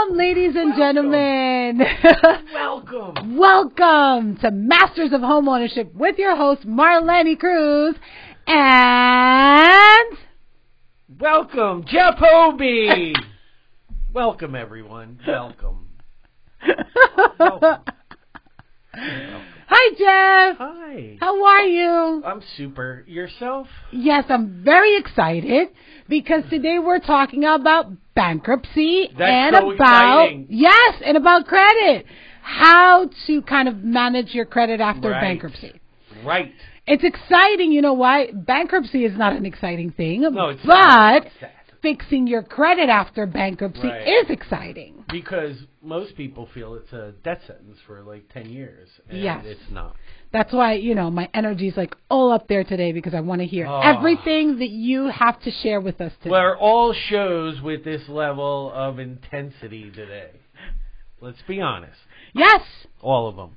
Welcome, ladies and gentlemen. Welcome. welcome to Masters of Home Ownership with your host, Marlene Cruz. And Welcome, Jeff Hobie. Welcome, everyone. Welcome. Welcome. Hi, Jeff. Hi. How are you? I'm super. Yourself? Yes, I'm very excited because today we're talking about bankruptcy That's and so about exciting. yes, and about credit. How to kind of manage your credit after Right. bankruptcy. Right. It's exciting, you know why? Bankruptcy is not an exciting thing, No, it's but not. Fixing your credit after bankruptcy Right. is exciting. Because most people feel it's a death sentence for like 10 years. And Yes. it's not. That's why, you know, my energy's like all up there today because I want to hear Oh. everything that you have to share with us today. We're all shows with this level of intensity today. Let's be honest. yes. All of them.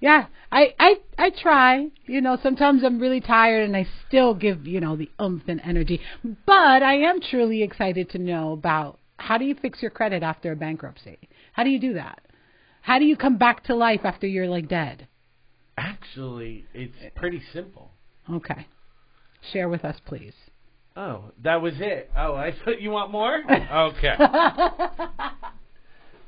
Yeah, I, I I try. You know, sometimes I'm really tired and I still give, you know, the oomph and energy. But I am truly excited to know about how do you fix your credit after a bankruptcy? How do you do that? How do you come back to life after you're like dead? Actually, it's pretty simple. Okay. Share with us, please. Oh, that was it. Oh, I thought you want more? Okay.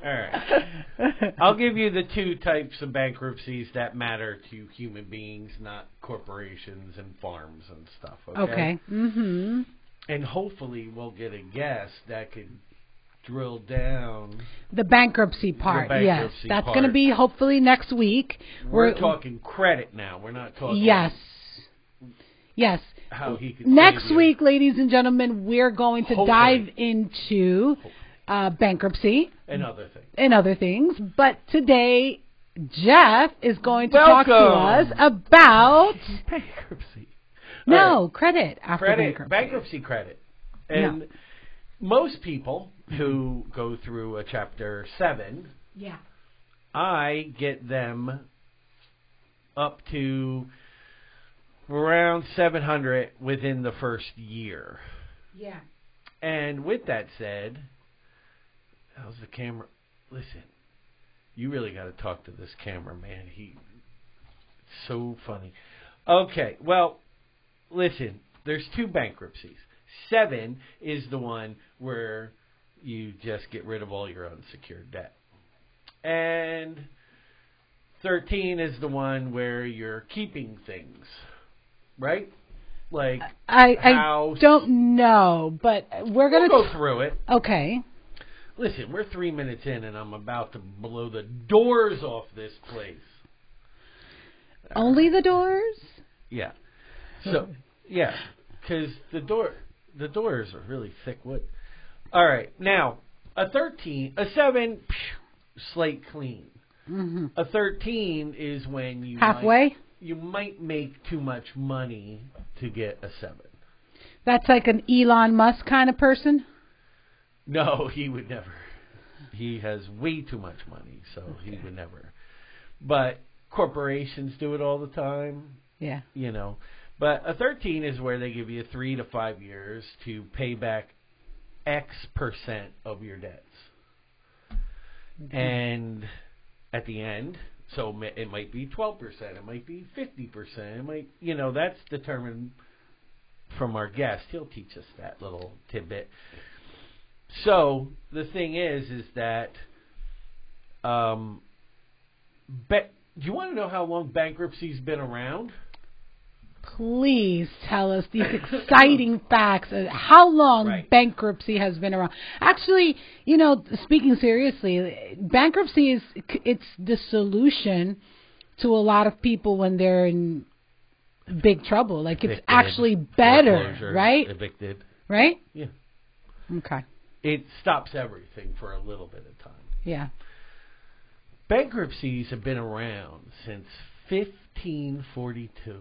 All right. I'll give you the two types of bankruptcies that matter to human beings, not corporations and farms and stuff. Okay. Okay. Mhm. And hopefully we'll get a guest that can drill down. The bankruptcy part. yes. bankruptcy That's part. going to be hopefully next week. We're, talking credit now. We're not talking Yes. Yes. how he Next save you. week, ladies and gentlemen, we're going to Hopefully. dive into uh, bankruptcy and other things. and other things. But today, Jeff is going to talk to us about Bankruptcy. no right. credit after credit, bankruptcy. bankruptcy credit. No. Most people who go through a chapter 7, Yeah. I get them up to around 700 within the first year. Yeah. And with that said, how's the camera? Listen, you really got to talk to this cameraman. He it's so funny. Okay, well, listen, there's two bankruptcies. Seven is the one where you just get rid of all your unsecured debt. And 13 is the one where you're keeping things, right? Like, I I House. don't know, but we're we'll gonna go through it. okay. Listen, we're three minutes in, and I'm about to blow the doors off this place. Only the doors. Yeah. So yeah, because the door the doors are really thick wood. All right, now a thirteen, a seven, phew, slate clean. hmm A thirteen is when you Halfway. Might, you might make too much money to get a seven. That's like an Elon Musk kind of person. No, he would never. He has way too much money, so he would never. But corporations do it all the time, Yeah. you know. But a 13 is where they give you 3 to 5 years to pay back X percent of your debts. And at the end, so it might be 12%, it might be 50%, it might, you know, that's determined from our guest. He'll teach us that little tidbit. So the thing is, is that, um, do you want to know how long bankruptcy's been around? Please tell us these exciting facts. How long Right. bankruptcy has been around? Actually, you know, speaking seriously, bankruptcy is it's the solution to a lot of people when they're in big trouble. Like it's Evicted, actually better, right? Evicted. Right? Yeah. Okay. It stops everything for a little bit of time. Yeah. Bankruptcies have been around since 1542.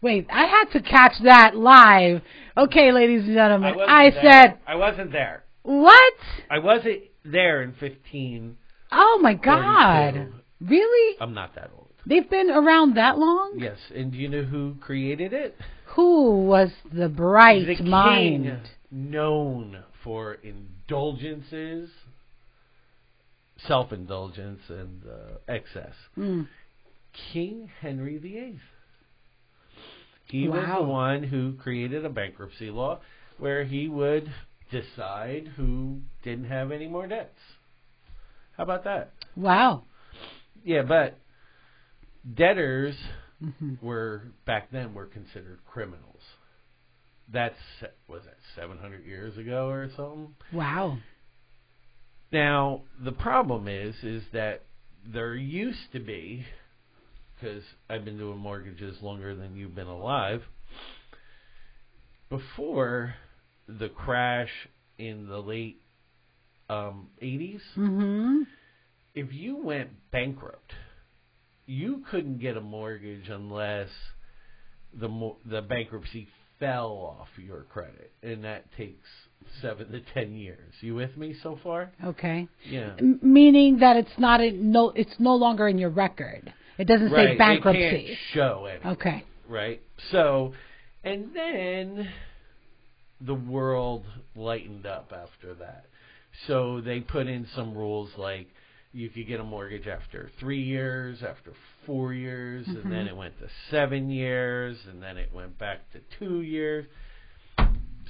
Wait, I had to catch that live. Okay, ladies and gentlemen, wasn't I said I wasn't there. what? I wasn't there in 15. Oh my God! 42. Really? I'm not that old. They've been around that long? Yes, and do you know who created it? Who was the bright the mind? known for indulgences, self indulgence, and uh, excess. Mm. King Henry VIII. He was the one who created a bankruptcy law where he would decide who didn't have any more debts. How about that? Wow. Yeah, but debtors hmm were back then were considered criminals. That's was that 700 years ago or something. Wow. Now, the problem is is that there used to be because I've been doing mortgages longer than you've been alive. Before the crash in the late um, 80s, hmm if you went bankrupt, you couldn't get a mortgage unless the mo- the bankruptcy fell off your credit, and that takes seven to ten years. You with me so far? Okay. Yeah. M- meaning that it's not a, no, it's no longer in your record. It doesn't right. say It bankruptcy. show it. Okay. Right. So, and then the world lightened up after that. So they put in some rules like you could get a mortgage after three years, after four years, and then Mhm. it went to seven years, and then it went back to two years.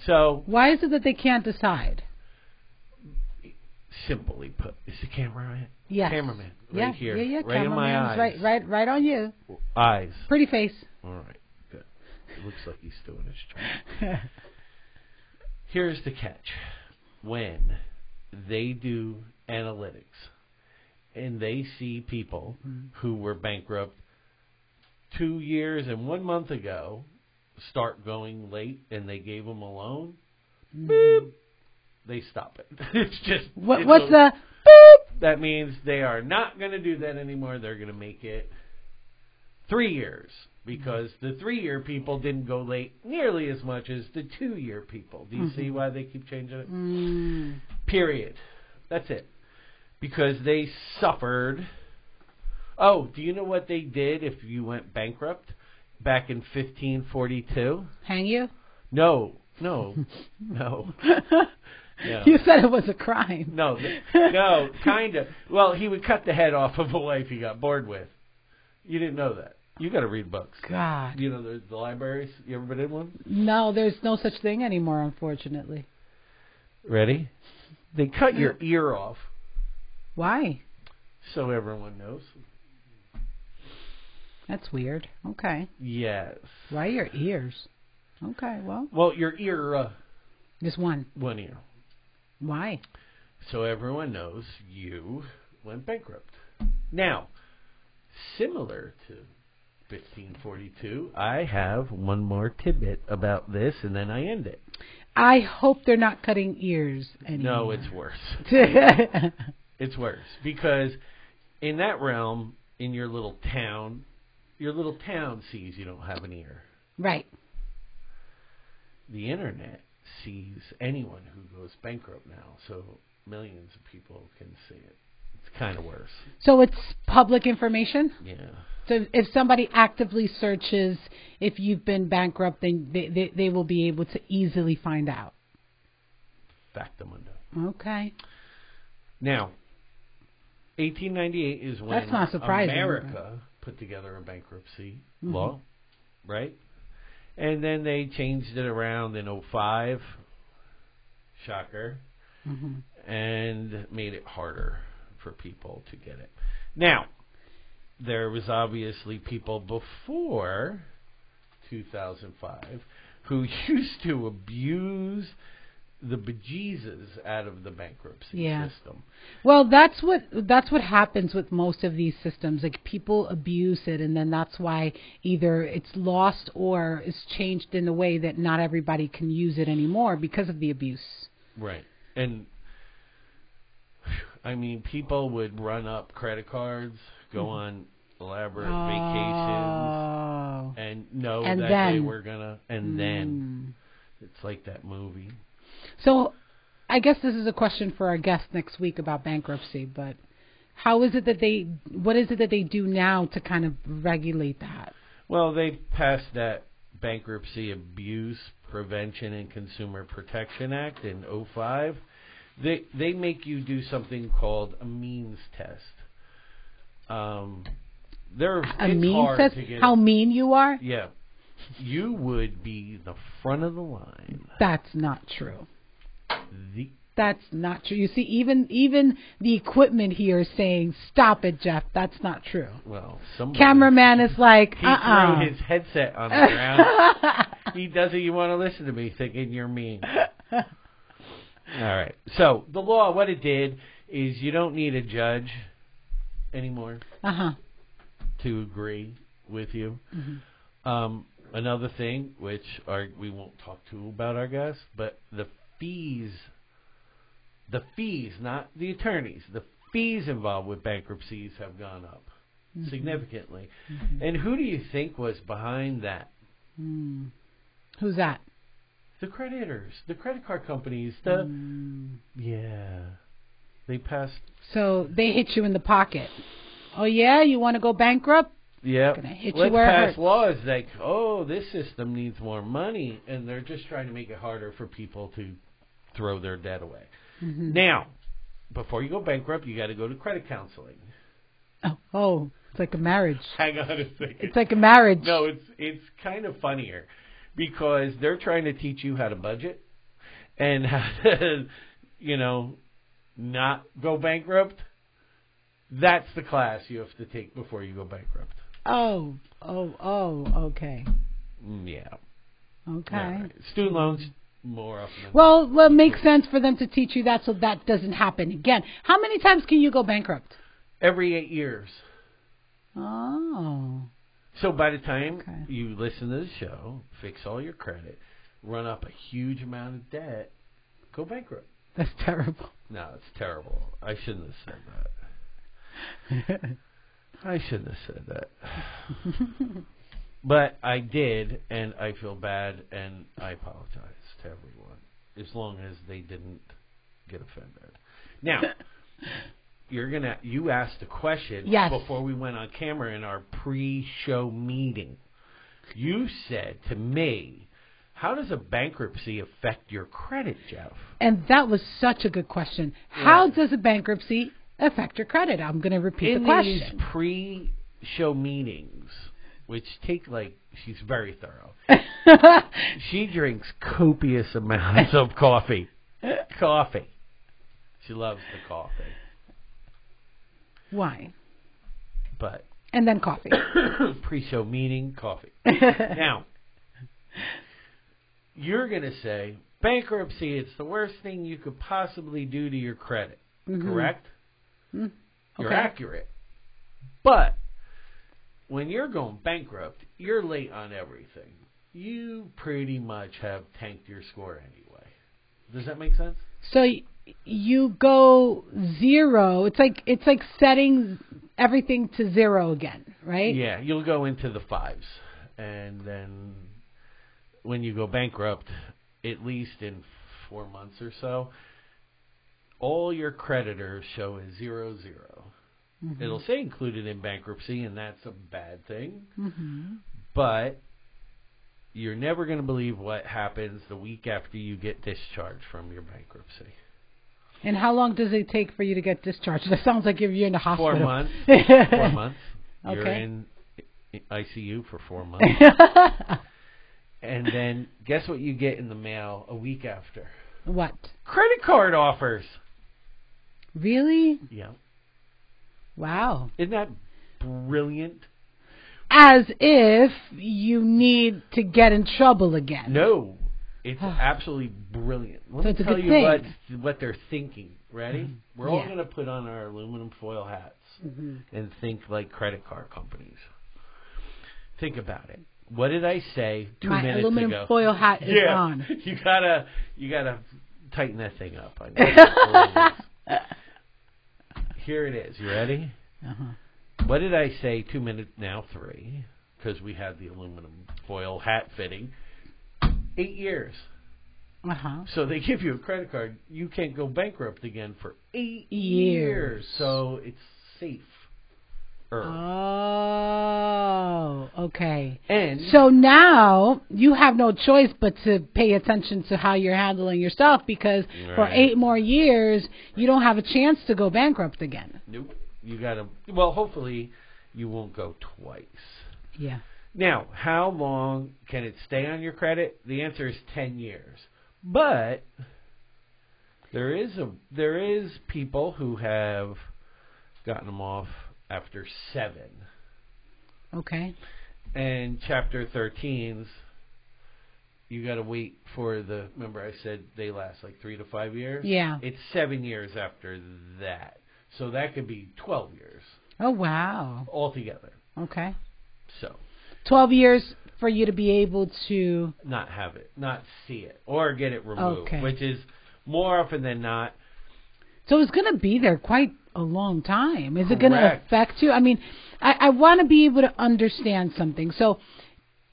So, Why is it that they can't decide? Simply put, is the cameraman? Yes. Cameraman, right yeah, here, Yeah, yeah. right in my eyes. Right, right, right on you. Eyes. Pretty face. All right, good. It looks like he's doing his job. Here's the catch. When they do analytics and they see people Mhm. who were bankrupt two years and one month ago start going late and they gave them a loan, Mhm. They stop it. It's just What, it's what's a- the boop? that means they are not going to do that anymore. They're going to make it three years because the three year people didn't go late nearly as much as the two year people. Do you see Mhm. why they keep changing it? Mm. Period. That's it. Because they suffered. Oh, do you know what they did if you went bankrupt back in 1542? Hang you? No, no, no. You said it was a crime. No, no, kind of. Well, he would cut the head off of a wife he got bored with. You didn't know that. You got to read books. God. You know the, the libraries. You ever been in one? No, there's no such thing anymore, unfortunately. Ready? They cut your ear off, Why? so everyone knows. That's weird. Okay. Yes. Why your ears? Okay, well, Well, your ear, uh, just one. one ear, Why? so everyone knows you went bankrupt. Now, similar to 1542, I have one more tidbit about this, and then I end it. I hope they're not cutting ears anymore. No, it's worse. it's It's worse because in that realm, in your little town, your little town sees you don't have an ear. right. The internet sees anyone who goes bankrupt now, so millions of people can see it. It's kind of worse. So it's public information. Yeah. So if somebody actively searches if you've been bankrupt, then they, they, they will be able to easily find out. Factamundo. Okay. Now, 1898 is when That's not surprising. America put together a bankruptcy Mhm. law, right? And then they changed it around in 05. Shocker. hmm and made it harder for people to get it. Now, there was obviously people before 2005 who used to abuse the bejesus out of the bankruptcy Yeah. system. Well, that's what that's what happens with most of these systems. Like people abuse it, and then that's why either it's lost or it's changed in a way that not everybody can use it anymore because of the abuse. Right. And I mean, people would run up credit cards, go Mhm. on elaborate vacations, Oh. and know And that they were gonna. And then Mm. it's like that movie. So, I guess this is a question for our guest next week about bankruptcy. But how is it that they? What is it that they do now to kind of regulate that? Well, they passed that Bankruptcy Abuse Prevention and Consumer Protection Act in 05, they they make you do something called a means test. Um, there, A it's mean hard says to get. how mean you are. yeah, you would be the front of the line. That's not true. The That's not true. You see, even even the equipment here is saying, "Stop it, Jeff." That's not true. well, Cameraman is like, He "Uh uh threw his headset on the ground. he doesn't even want to listen to me, thinking you're mean. All right. So the law, what it did is you don't need a judge anymore Uh huh. to agree with you. Mm-hmm. Um, another thing, which our, we won't talk to about our guests, but the fees, the fees, not the attorneys, the fees involved with bankruptcies have gone up Mm-hmm. significantly. And who do you think was behind that? Mm. Who's that? The creditors, the credit card companies, the Mm. yeah, they passed. So they hit you in the pocket. Oh yeah, you want to go bankrupt? Yeah, Gonna hit you let's pass laws like, oh, this system needs more money, and they're just trying to make it harder for people to throw their debt away. Mhm. Now, before you go bankrupt, you got to go to credit counseling. Oh, oh, it's like a marriage. Hang on a second. It's like a marriage. no, it's it's kind of funnier because they're trying to teach you how to budget and how to, you know, not go bankrupt. That's the class you have to take before you go bankrupt. Oh, oh, oh. Okay. Mm, Yeah. Okay. Right. Student loans more often. Well, well, it makes sense for them to teach you that so that doesn't happen again. How many times can you go bankrupt? every eight years. Oh. So by the time Okay. you listen to the show, fix all your credit, run up a huge amount of debt, go bankrupt. That's terrible. No, it's terrible. I shouldn't have said that. I shouldn't have said that. but I did, and I feel bad, and I apologize to everyone, as long as they didn't get offended. Now, you're gonna. You asked a question Yes. before we went on camera in our pre-show meeting. You said to me, "How does a bankruptcy affect your credit, Jeff?" And that was such a good question. How does a bankruptcy affect your credit? I'm going to repeat in the these question. pre-show meetings, which take like she's very thorough. She drinks copious amounts of coffee. Coffee. She loves the coffee, Wine. but And then coffee. pre-show meeting coffee. Now, you're gonna say bankruptcy. It's the worst thing you could possibly do to your credit. Mhm. Correct? Mm, You're okay. accurate. But when you're going bankrupt, you're late on everything. You pretty much have tanked your score anyway. Does that make sense? So you go zero. It's like it's like setting everything to zero again, right? Yeah, you'll go into the fives. And then when you go bankrupt, at least in four months or so, all your creditors show a zero zero. Mhm. It'll say included in bankruptcy, and that's a bad thing. Mhm. but you're never going to believe what happens the week after you get discharged from your bankruptcy. And how long does it take for you to get discharged? That sounds like you're in the hospital. Four months. Four months. You're in ICU for four months. and then guess what you get in the mail a week after? what? Credit card offers. Really? Yeah. Wow. Isn't that brilliant? As if you need to get in trouble again. No. It's absolutely brilliant. Let So me tell you thing. what what they're thinking. Ready? We're all Yeah. going to put on our aluminum foil hats. Mhm. and think like credit card companies. Think about it. What did I say two My minutes aluminum ago? foil hat is yeah, on. you gotta you gotta tighten that thing up. Here it is. You ready? Uh-huh. What did I say two minutes now? Three, because we had the aluminum foil hat fitting. Eight years. Uh-huh. So they give you a credit card. You can't go bankrupt again for eight Years. years. So it's safe. Oh, okay. and So now you have no choice but to pay attention to how you're handling yourself because for eight more years you don't have a chance to go bankrupt again. nope, you got to. Well, hopefully, you won't go twice. Yeah. Now, how long can it stay on your credit? The answer is 10 years. But there is a there is people who have gotten them off after 7. Okay. And chapter 13's you got to wait for the remember I said they last like 3 to 5 years? Yeah. It's 7 years after that. So that could be 12 years Oh wow. altogether. Okay. So, 12 years for you to be able to not have it, not see it, or get it removed, Okay. which is more often than not. So it's going to be there quite a long time. Is it going to affect you? I mean, I, I want to be able to understand something. So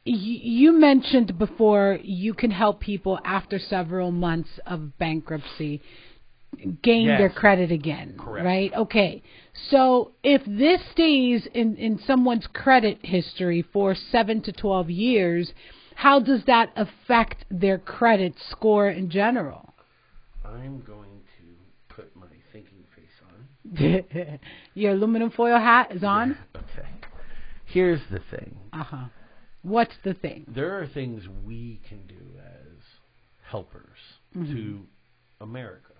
y- you mentioned before you can help people after several months of bankruptcy gain Yes. their credit again, Correct. right? Okay. So if this stays in in someone's credit history for 7 to 12 years, how does that affect their credit score in general? I'm going to put my thinking face on. Your aluminum foil hat is on? Okay. Here's the thing. Uh huh. What's the thing? There are things we can do as helpers to America.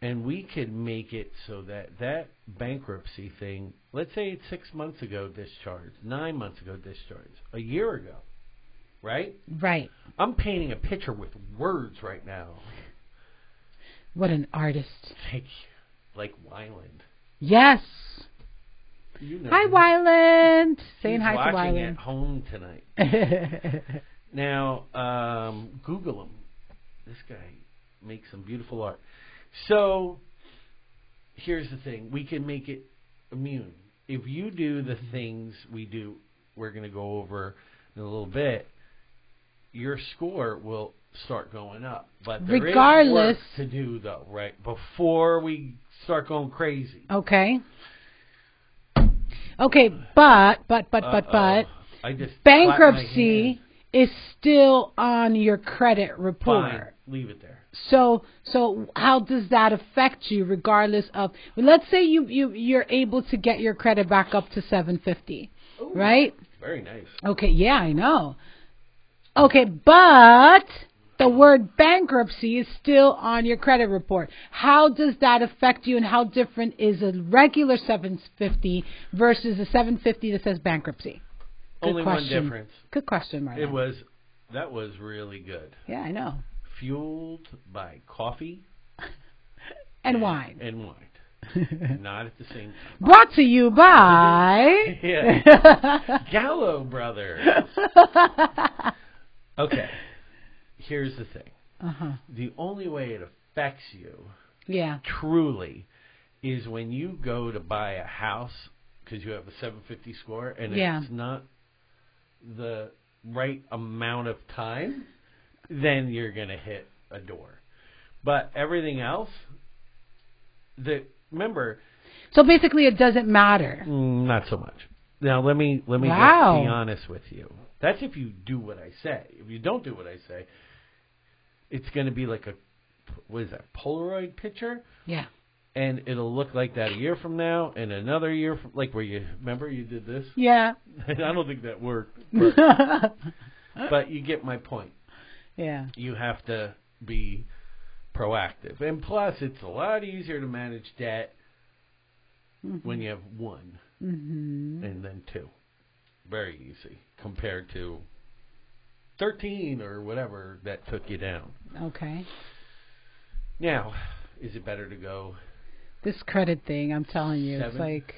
And we could make it so that that bankruptcy thing, let's say it's six months ago discharged, nine months ago discharged, a year ago, right? Right. I'm painting a picture with words right now. What an artist. Thank you. Like Wyland. Yes. You know Hi, him. Wyland. Saying He's hi to watching at Wyland. home tonight. Now, um, Google him. This guy makes some beautiful art. So, here's the thing: we can make it immune. If you do the things we do, we're going to go over in a little bit. Your score will start going up, but there is Regardless- work to do though, right? Before we start going crazy. okay. Okay, but, but, but, but, but, Uh-oh. I just bankruptcy is still on your credit report. Fine, leave it there. So, so how does that affect you, regardless of? Let's say you you you're able to get your credit back up to 750, Ooh. right? Very nice. Okay, yeah, I know. Okay, but the word bankruptcy is still on your credit report. How does that affect you, and how different is a regular 750 versus a 750 that says bankruptcy? Good Only question. one difference. Good question, Marlon. It was that was really good. Yeah, I know. Fueled by coffee And wine. and wine. Not at the same time. Brought to you by. Yeah. Gallo Brothers. Okay. Here's the thing. uh huh. The only way it affects you Yeah. truly is when you go to buy a house because you have a 750 score and Yeah. it's not the right amount of time, then you're going to hit a door. But everything else, the remember, So basically, it doesn't matter. mm, not so much. Now let me let me Wow. just be honest with you. That's if you do what I say. If you don't do what I say, it's going to be like a what is that Polaroid picture, Yeah. and it'll look like that a year from now, and another year from like where you remember you did this. Yeah. I don't think that worked, but, but you get my point. yeah. You have to be proactive, and plus, it's a lot easier to manage debt when you have one Mm-hmm. and then two. Very easy compared to thirteen or whatever that took you down. Okay. Now, is it better to go? This credit thing, I'm telling you, it's like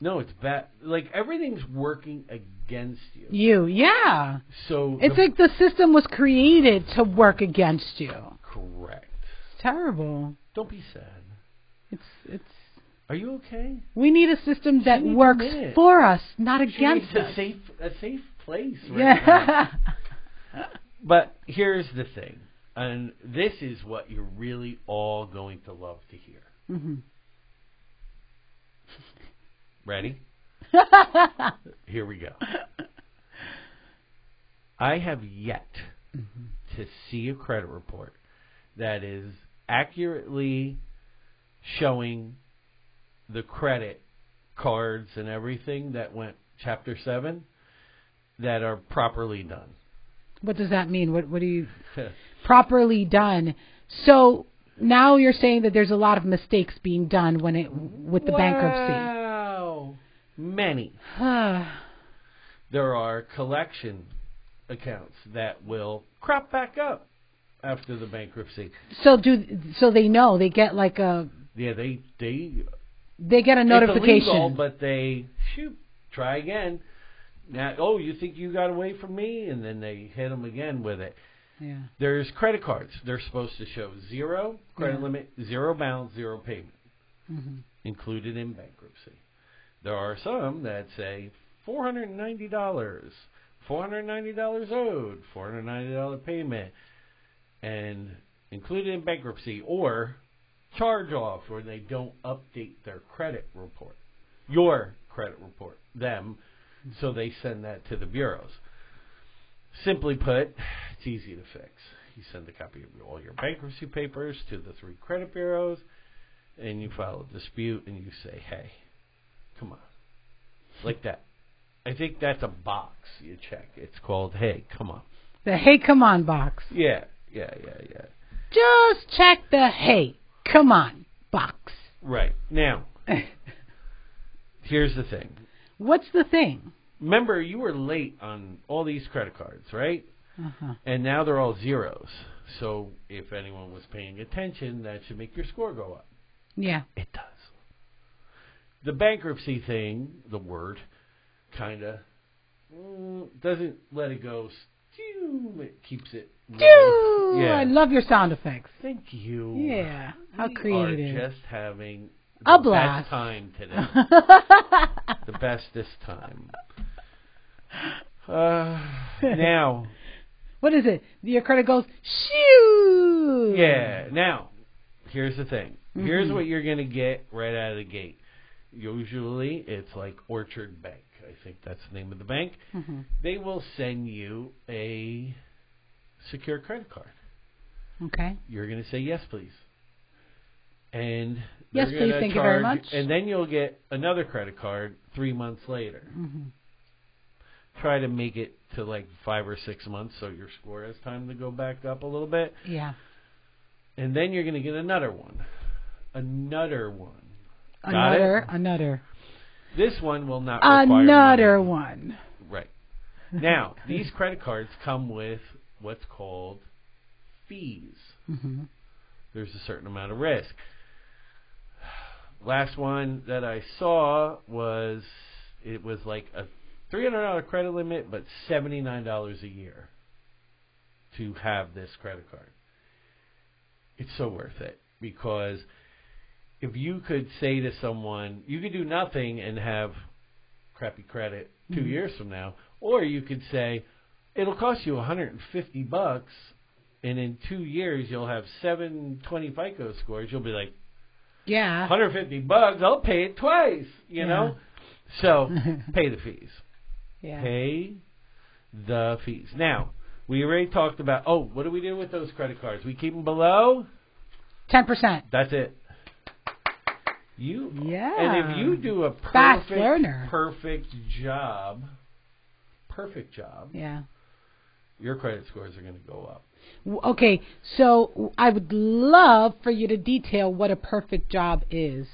No, it's bad. Like everything's working against you. you. Yeah. So It's the- like the system was created to work against you. correct. It's terrible. Don't be sad. It's it's. Are you okay? We need a system that a works for us, not She against needs a us. safe a safe place. Right. Yeah. But here's the thing, and this is what you're really all going to love to hear. hmm Ready? Here we go. I have yet to see a credit report that is accurately showing the credit cards and everything that went chapter 7 that are properly done. What does that mean? What what do you properly done? So now you're saying that there's a lot of mistakes being done when it with the bankruptcy. Wow. Many. bankruptcy. There are collection accounts that will crop back up after the bankruptcy. so do so they know they get like a Yeah, they they they get a notification. Illegal, but they shoot, try again. Now, oh, you think you got away from me? And then they hit them again with it. yeah. There's credit cards. They're supposed to show zero credit Yeah. limit, zero balance, zero payment, hmm included in bankruptcy. There are some that say four hundred and ninety dollars, four hundred and ninety dollars owed, four hundred and ninety dollar payment, and included in bankruptcy, or charge off, where they don't update their credit report, your credit report, them, so they send that to the bureaus. Simply put, it's easy to fix. You send a copy of all your bankruptcy papers to the three credit bureaus, and you file a dispute, and you say, "Hey, come on," like that. I think that's a box you check. It's called "Hey, come on." The hey come on box. Yeah, yeah, yeah, yeah. Just check the hey come on box. Right now, here's the thing. What's the thing? Remember, you were late on all these credit cards, right? Uh-huh. And now they're all zeros. So if anyone was paying attention, that should make your score go up. Yeah. It does. The bankruptcy thing, the word, kind of mm, doesn't let it go. stew, It keeps it. Yeah. I love your sound effects. Thank you. Yeah. How we creative. are just having A blast. best time today. the bestest time. Uh, now, what is it? Your credit goes shoo. yeah. Now, here's the thing. Here's Mhm. what you're gonna get right out of the gate. Usually, it's like Orchard Bank. I think that's the name of the bank. hmm They will send you a secure credit card. Okay. You're going to say yes, please. And Yes, please, thank you very much. And then you'll get another credit card three months later. hmm Try to make it to like five or six months so your score has time to go back up a little bit. Yeah. And then you're going to get another one. Another one. Another. Another. This one will not require Another money. one. Right. Now, these credit cards come with what's called fees. hmm there's a certain amount of risk. Last one that I saw was it was like a three hundred dollar credit limit, but seventy nine dollars a year to have this credit card. It's so worth it because if you could say to someone, you could do nothing and have crappy credit 2 Mhm. years from now, or you could say it'll cost you 150 bucks and in 2 years you'll have 720 FICO scores, you'll be like Yeah. 150 bucks, I'll pay it twice, you know? So, pay the fees. yeah. Pay the fees. Now, we already talked about, oh, what do we do with those credit cards? We keep them below? Ten percent. That's it. You Yeah. and if you do a perfect perfect job, perfect job, Yeah. Your credit scores are going to go up. Okay, so I would love for you to detail what a perfect job is.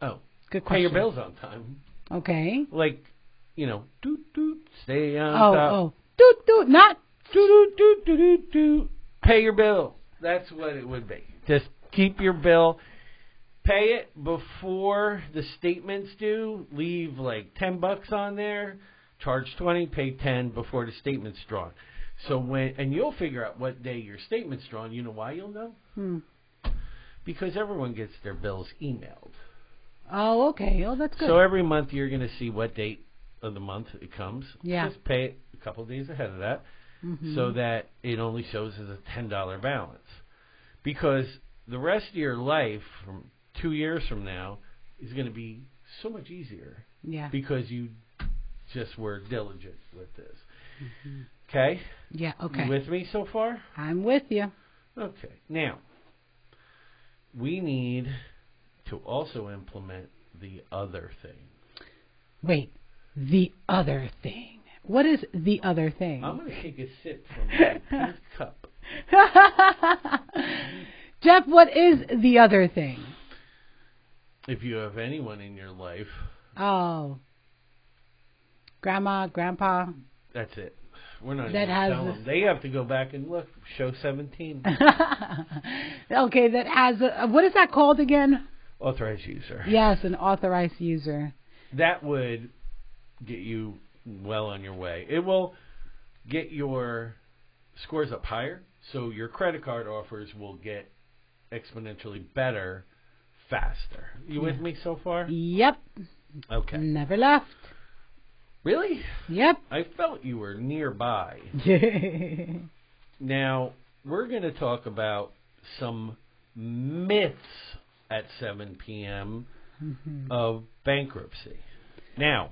Oh, Good question. pay your bills on time. Okay. Like, you know, doot doot, stay on Oh, top. oh, doot doot, not Doot doot doot doot doot doot. Pay your bill. That's what it would be. Just keep your bill. Pay it before the statements due. Leave like ten bucks on there. Charge twenty. Pay ten before the statement's drawn. So when and you'll figure out what day your statement's drawn. You know why you'll know? Hmm. Because everyone gets their bills emailed. Oh, okay. Oh, that's good. So every month you're going to see what date of the month it comes. Yeah. Just pay it a couple of days ahead of that. Mhm. so that it only shows as a ten dollar balance. Because the rest of your life, from two years from now, is going to be so much easier Yeah. because you just were diligent with this. Mm-hmm. Okay? Yeah. Okay. You with me so far? I'm with you. Okay. Now, we need to also implement the other thing. Wait. The other thing. What is the other thing? I'm going to take a sip from my cup. Jeff, what is the other thing? If you have anyone in your life, Oh. Grandma, grandpa. that's it. We're not That has them. They have to go back and look. Show 17. okay, that has a, what is that called again? Authorized user. Yes, an authorized user. That would get you well on your way. It will get your scores up higher, so your credit card offers will get exponentially better faster. You with me so far? Yep. Okay. Never left. Really? Yep. I felt you were nearby. Now, we're going to talk about some myths at 7 p.m. Mhm. of bankruptcy. Now,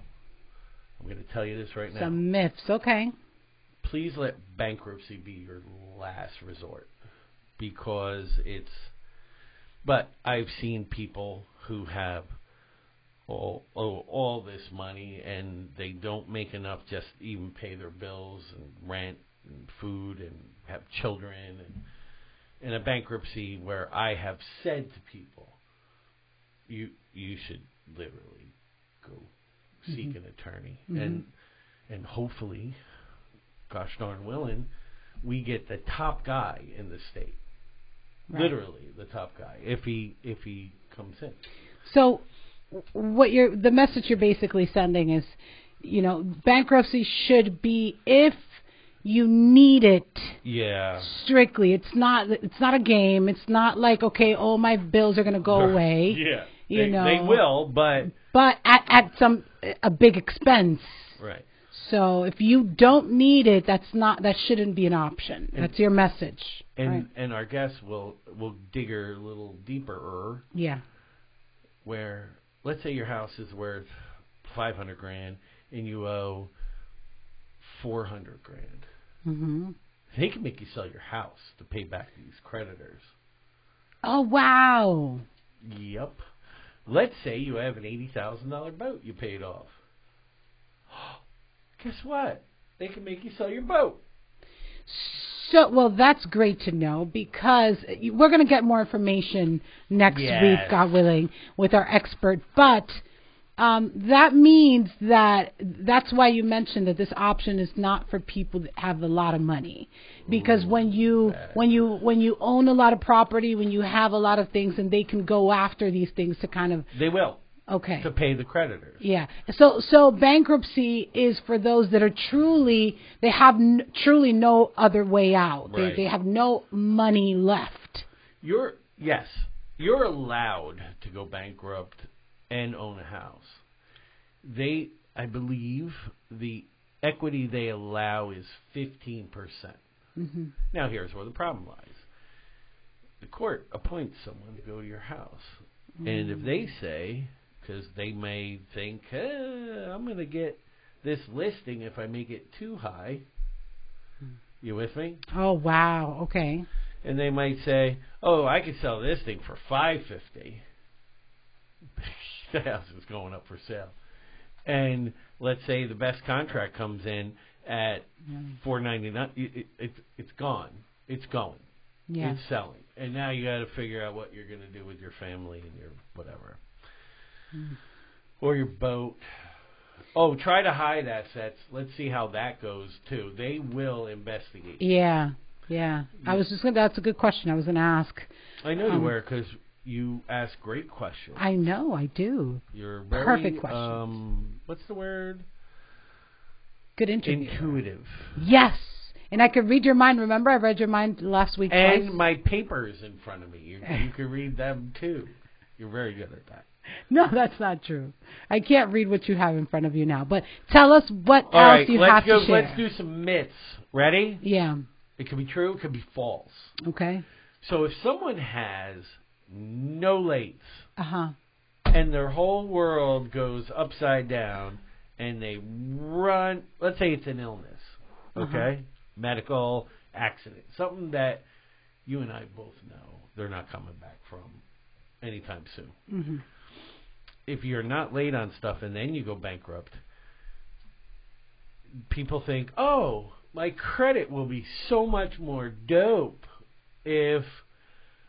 I'm going to tell you this right now. Some myths. Okay. Please let bankruptcy be your last resort because it's. But I've seen people who have all, all all this money and they don't make enough just even pay their bills and rent and food and have children and in a bankruptcy where I have said to people, you you should literally go seek Mhm. an attorney Mhm. and and hopefully, gosh darn willing, we get the top guy in the state, Right. literally the top guy if he if he comes in. So, what you're the message you're basically sending is, you know, bankruptcy should be if you need it Yeah. strictly. It's not. It's not a game. It's not like okay, all my bills are going to go away. Yeah. You they, know. they will, but But at at some a big expense. right. So if you don't need it, that's not that shouldn't be an option. And- That's your message. And right? and our guests will will dig a little deeper Yeah. where let's say your house is worth five hundred grand and you owe four hundred grand. Mhm. They can make you sell your house to pay back these creditors. Oh wow. Yep. Let's say you have an eighty thousand dollar boat you paid off. Guess what? They can make you sell your boat. So, well, that's great to know because we're going to get more information next Yes. week, God willing, with our expert. But um, that means that that's why you mentioned that this option is not for people that have a lot of money, because when you bad. when you when you own a lot of property, when you have a lot of things, and they can go after these things to kind of They will okay. to pay the creditors. Yeah. So so bankruptcy is for those that are truly they have n- truly no other way out. Right. They they have no money left. You're yes, you're allowed to go bankrupt and own a house. They, I believe, the equity they allow is fifteen percent. hmm Now here's where the problem lies. The court appoints someone to go to your house, and if they say, because they may think, eh, I'm going to get this listing if I make it too high. You with me? Oh wow. Okay. and they might say, "Oh, I could sell this thing for five fifty. the house is going up for sale, and let's say the best contract comes in at four ninety nine. It, it, it's it's gone. It's going. Yeah. It's selling, and now you got to figure out what you're going to do with your family and your whatever, Mm. or your boat. Oh, try to hide assets. Let's see how that goes too. They will investigate. Yeah. Yeah. I was just gonna. That's a good question. I was gonna ask. I know you Um, were because you ask great questions. I know. I do. You're very Perfect questions. um what's the word? Good interview. Intuitive. Yes. And I could read your mind. Remember, I read your mind last week. And twice? my papers in front of me. You you can read them too. You're very good at that. No, that's not true. I can't read what you have in front of you now. But tell us what All else right, you have go to share. let's do some myths. Ready? Yeah. It could be true, it could be false. Okay. So if someone has no lates Uh huh. and their whole world goes upside down, and they run. Let's say it's an illness, okay, medical accident, something that you and I both know they're not coming back from anytime soon. hmm If you're not late on stuff and then you go bankrupt, people think, "Oh, my credit will be so much more dope if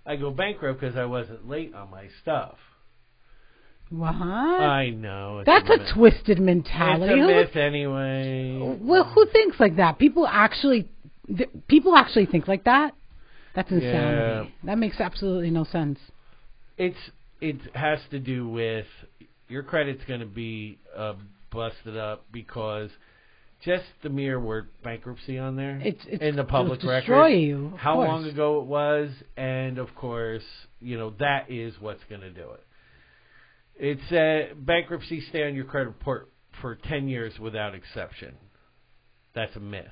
I go bankrupt because I wasn't late on my stuff." What? I know. That's a, a twisted mentality. It's a myth anyway. Well, who thinks like that? People actually, th- people actually think like that. That's insanity. That makes absolutely no sense. It's it has to do with your credit's going to be uh, busted up because just the mere word bankruptcy on there It's, it's in the public record. destroy you. how course. long ago it was, and of course, you know that is what's going to do it. It's uh, bankruptcy stay on your credit report for ten years without exception. That's a myth.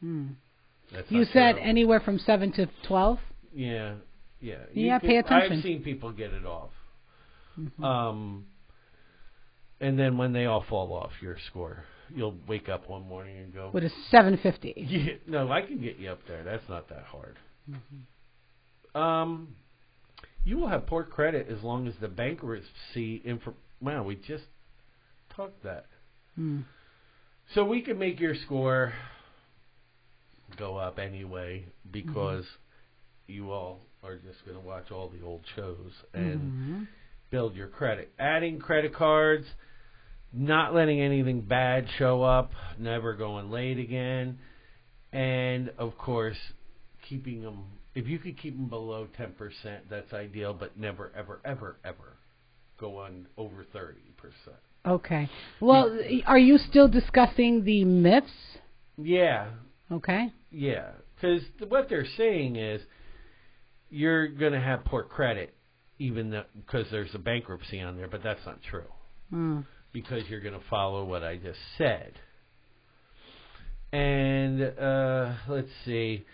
Hmm. That's You said true. anywhere from seven to twelve. yeah, yeah. Yeah, could- pay attention. I've seen people get it off. Mhm. Um, and then when they all fall off your score, you'll wake up one morning and go, With a seven fifty. yeah, "No, I can get you up there. That's not that hard." Mm-hmm. Um, you will have poor credit as long as the bankruptcy info. Wow, we just talked that. Hmm. So we can make your score go up anyway because you all are just going to watch all the old shows and Mhm. Build your credit. Adding credit cards, not letting anything bad show up, never going late again, and of course, keeping them. If you could keep them below ten percent, that's ideal. But never, ever, ever, ever go on over thirty percent. Okay. Well, are you still discussing the myths? Yeah, Okay. yeah. Because what they're saying is you're going to have poor credit, even because there's a bankruptcy on there. But that's not true. Hmm. because you're going to follow what I just said. And uh, let's see.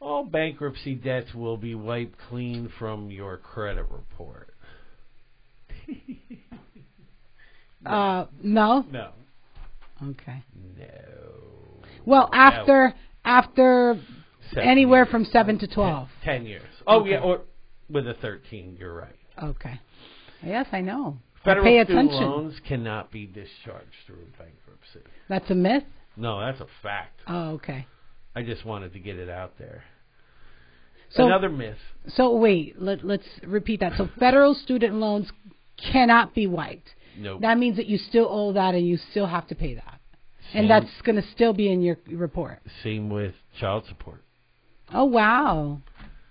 All bankruptcy debts will be wiped clean from your credit report. Uh, no. No. Okay. No. Well, after after Seven anywhere years. from seven to twelve. Ten years. Oh, Okay. yeah, or with a 13, you're right. Okay. Yes, I know. I Federal pay student attention. loans cannot be discharged through bankruptcy. That's a myth. No, that's a fact. Oh, okay. I just wanted to get it out there. So Another myth. so wait, let let's repeat that. So federal student loans cannot be wiped. Nope. That means that you still owe that and you still have to pay that. Same, And that's going to still be in your report. Same with child support. Oh wow.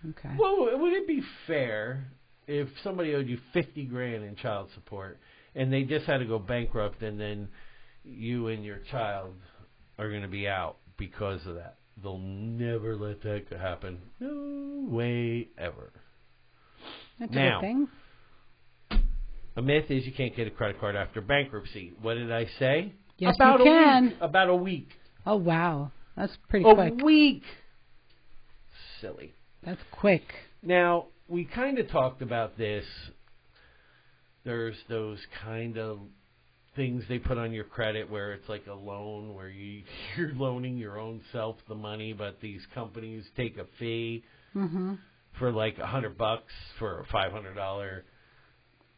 Okay. Well, would it be fair if somebody owed you fifty grand in child support and they just had to go bankrupt, and then you and your child are going to be out because of that? They'll never let that happen. No way ever. That's now- a good thing. A myth is you can't get a credit card after bankruptcy. What did I say? Yes, about you a can. Week. About a week. Oh wow. That's pretty a quick. A week. Silly. That's quick. Now, we kind of talked about this. There's those kind of things they put on your credit where it's like a loan where you you're loaning your own self the money, but these companies take a fee Mhm. for like a hundred bucks for a five hundred dollar.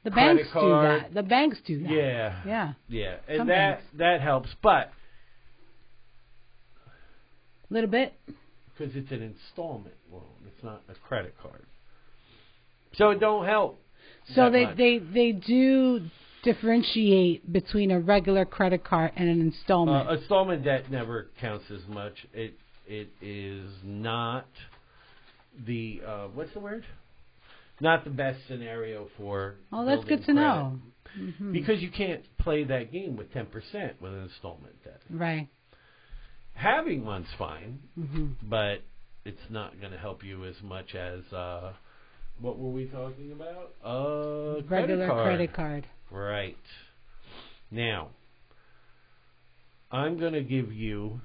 The banks card. do that. The banks do that. Yeah, Yeah. yeah, and Some that banks. that helps, but A little bit. Because it's an installment loan, it's not a credit card, so it don't help. So they much. they they do differentiate between a regular credit card and an installment. Uh, installment debt never counts as much. It it is not the uh, what's the word? Not the best scenario for. oh, that's good to credit. know. Mhm. Because you can't play that game with ten percent with an installment debt. right. Having one's fine, hmm but it's not going to help you as much as uh, what were we talking about? Uh, Regular credit card. credit card. Right. Now, I'm going to give you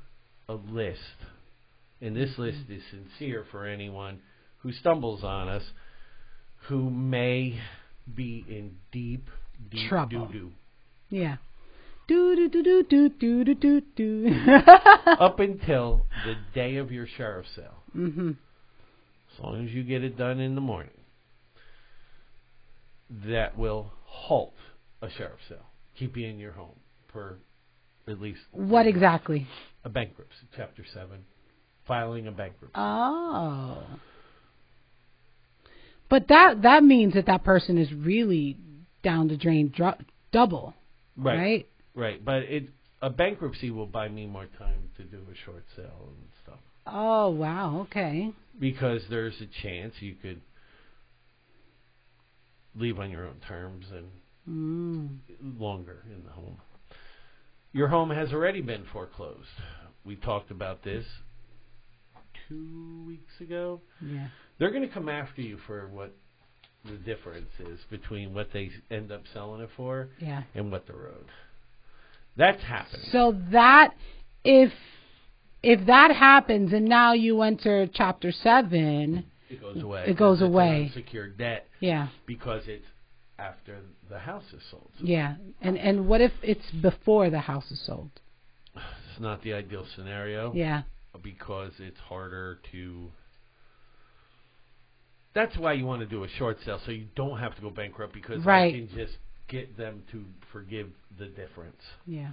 a list. And this list is sincere for anyone who stumbles on us who may be in deep deep Trouble. doo-doo. Yeah. Do do do do do do do do do. Up until the day of your sheriff sale. Mm-hmm. As long as you get it done in the morning. That will halt a sheriff sale. Keep you in your home for at least What exactly? a bankruptcy, chapter seven. Filing a bankruptcy. Oh. But that that means that that person is really down the drain dr- double, right? Right, but it a bankruptcy will buy me more time to do a short sale and stuff Oh, wow. Okay. because there's a chance you could leave on your own terms and Mm. longer in the home. Your home has already been foreclosed. We talked about this two weeks ago. Yeah. They're going to come after you for what the difference is between what they end up selling it for Yeah. and what the road. That's happening. So that if if that happens and now you enter chapter 7, It goes away. It goes away. Unsecured debt yeah. because it's after the house is sold. So Yeah. And and what if it's before the house is sold? It's not the ideal scenario Yeah. because it's harder to. That's why you want to do a short sale so you don't have to go bankrupt because Right. I can just get them to forgive the difference. Yeah.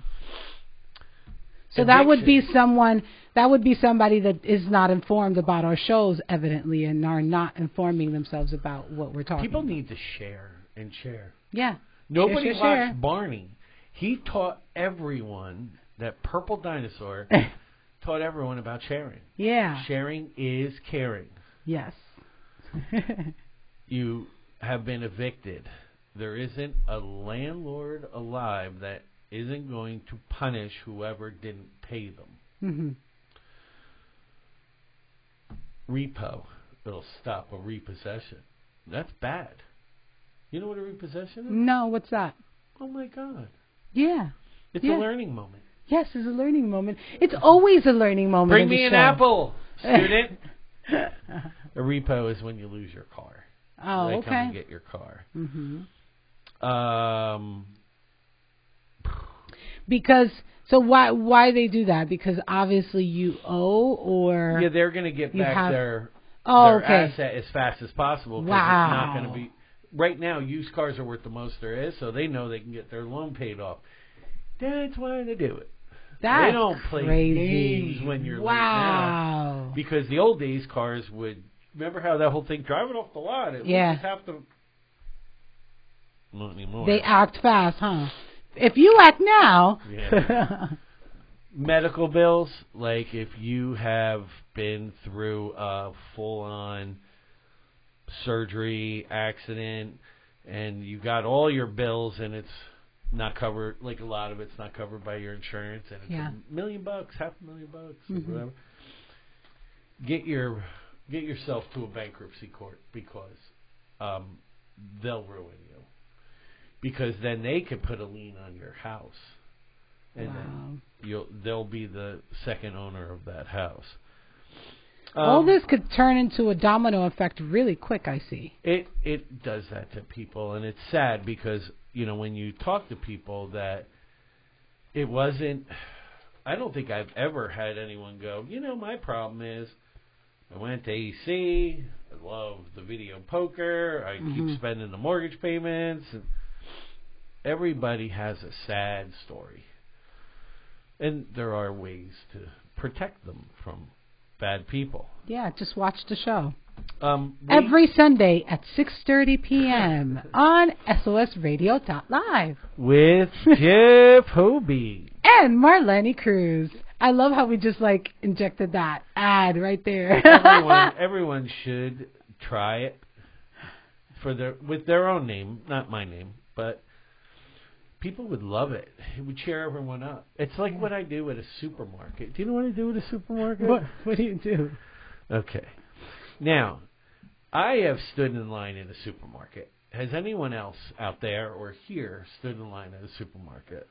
So that would be someone that would be somebody that is not informed about our shows evidently and are not informing themselves about what we're talking People about. need to share and share. Yeah. Nobody watched share. Barney. He taught everyone that purple dinosaur taught everyone about sharing. Yeah. Sharing is caring. Yes. You have been evicted. There isn't a landlord alive that isn't going to punish whoever didn't pay them. mhm. Repo. It'll stop a repossession. That's bad. You know what a repossession is? No, what's that? Oh my God. Yeah. It's Yeah. a learning moment. Yes, it's a learning moment. It's always a learning moment. Bring me an show. apple, student. a repo is when you lose your car. oh, they come and get your car. Mhm. Um, Because so why why they do that? Because obviously you owe or yeah, they're going to get back have- their oh their okay asset as fast as possible. Wow. It's not going to be. Right now, used cars are worth the most there is, so they know they can get their loan paid off. That's why they do it. that's they don't play crazy. games when you're late wow. Because the old days cars would. Remember how that whole thing driving off the lot? It Yeah. would just have to. Not anymore. They act fast, huh? If you act now, Yeah. medical bills like if you have been through a full on surgery accident and you got all your bills and it's not covered like a lot of it's not covered by your insurance and it's Yeah. a million bucks half a million bucks Mhm. or whatever get your get yourself to a bankruptcy court because um they'll ruin you because then they could put a lien on your house and then you'll they'll be the second owner of that house. all Um, this could turn into a domino effect really quick. I see. it it does that to people, and it's sad because you know when you talk to people that it wasn't. I don't think I've ever had anyone go. You know, my problem is I went to AC. I love the video poker. I Mhm. keep spending the mortgage payments. And everybody has a sad story, and there are ways to protect them from bad people. Yeah, just watch the show Um, every Sunday at 6:30 p.m. on SOSRadio.live. with Jeff Hobie. and Marlene Cruz. I love how we just like injected that ad right there. everyone, everyone should try it for their with their own name, not my name, but people would love it. It would cheer everyone up. It's like what I do at a supermarket. Do you know what I do at a supermarket? what, what do you do? Okay. Now, I have stood in line in a supermarket. Has anyone else out there or here stood in line at a supermarket?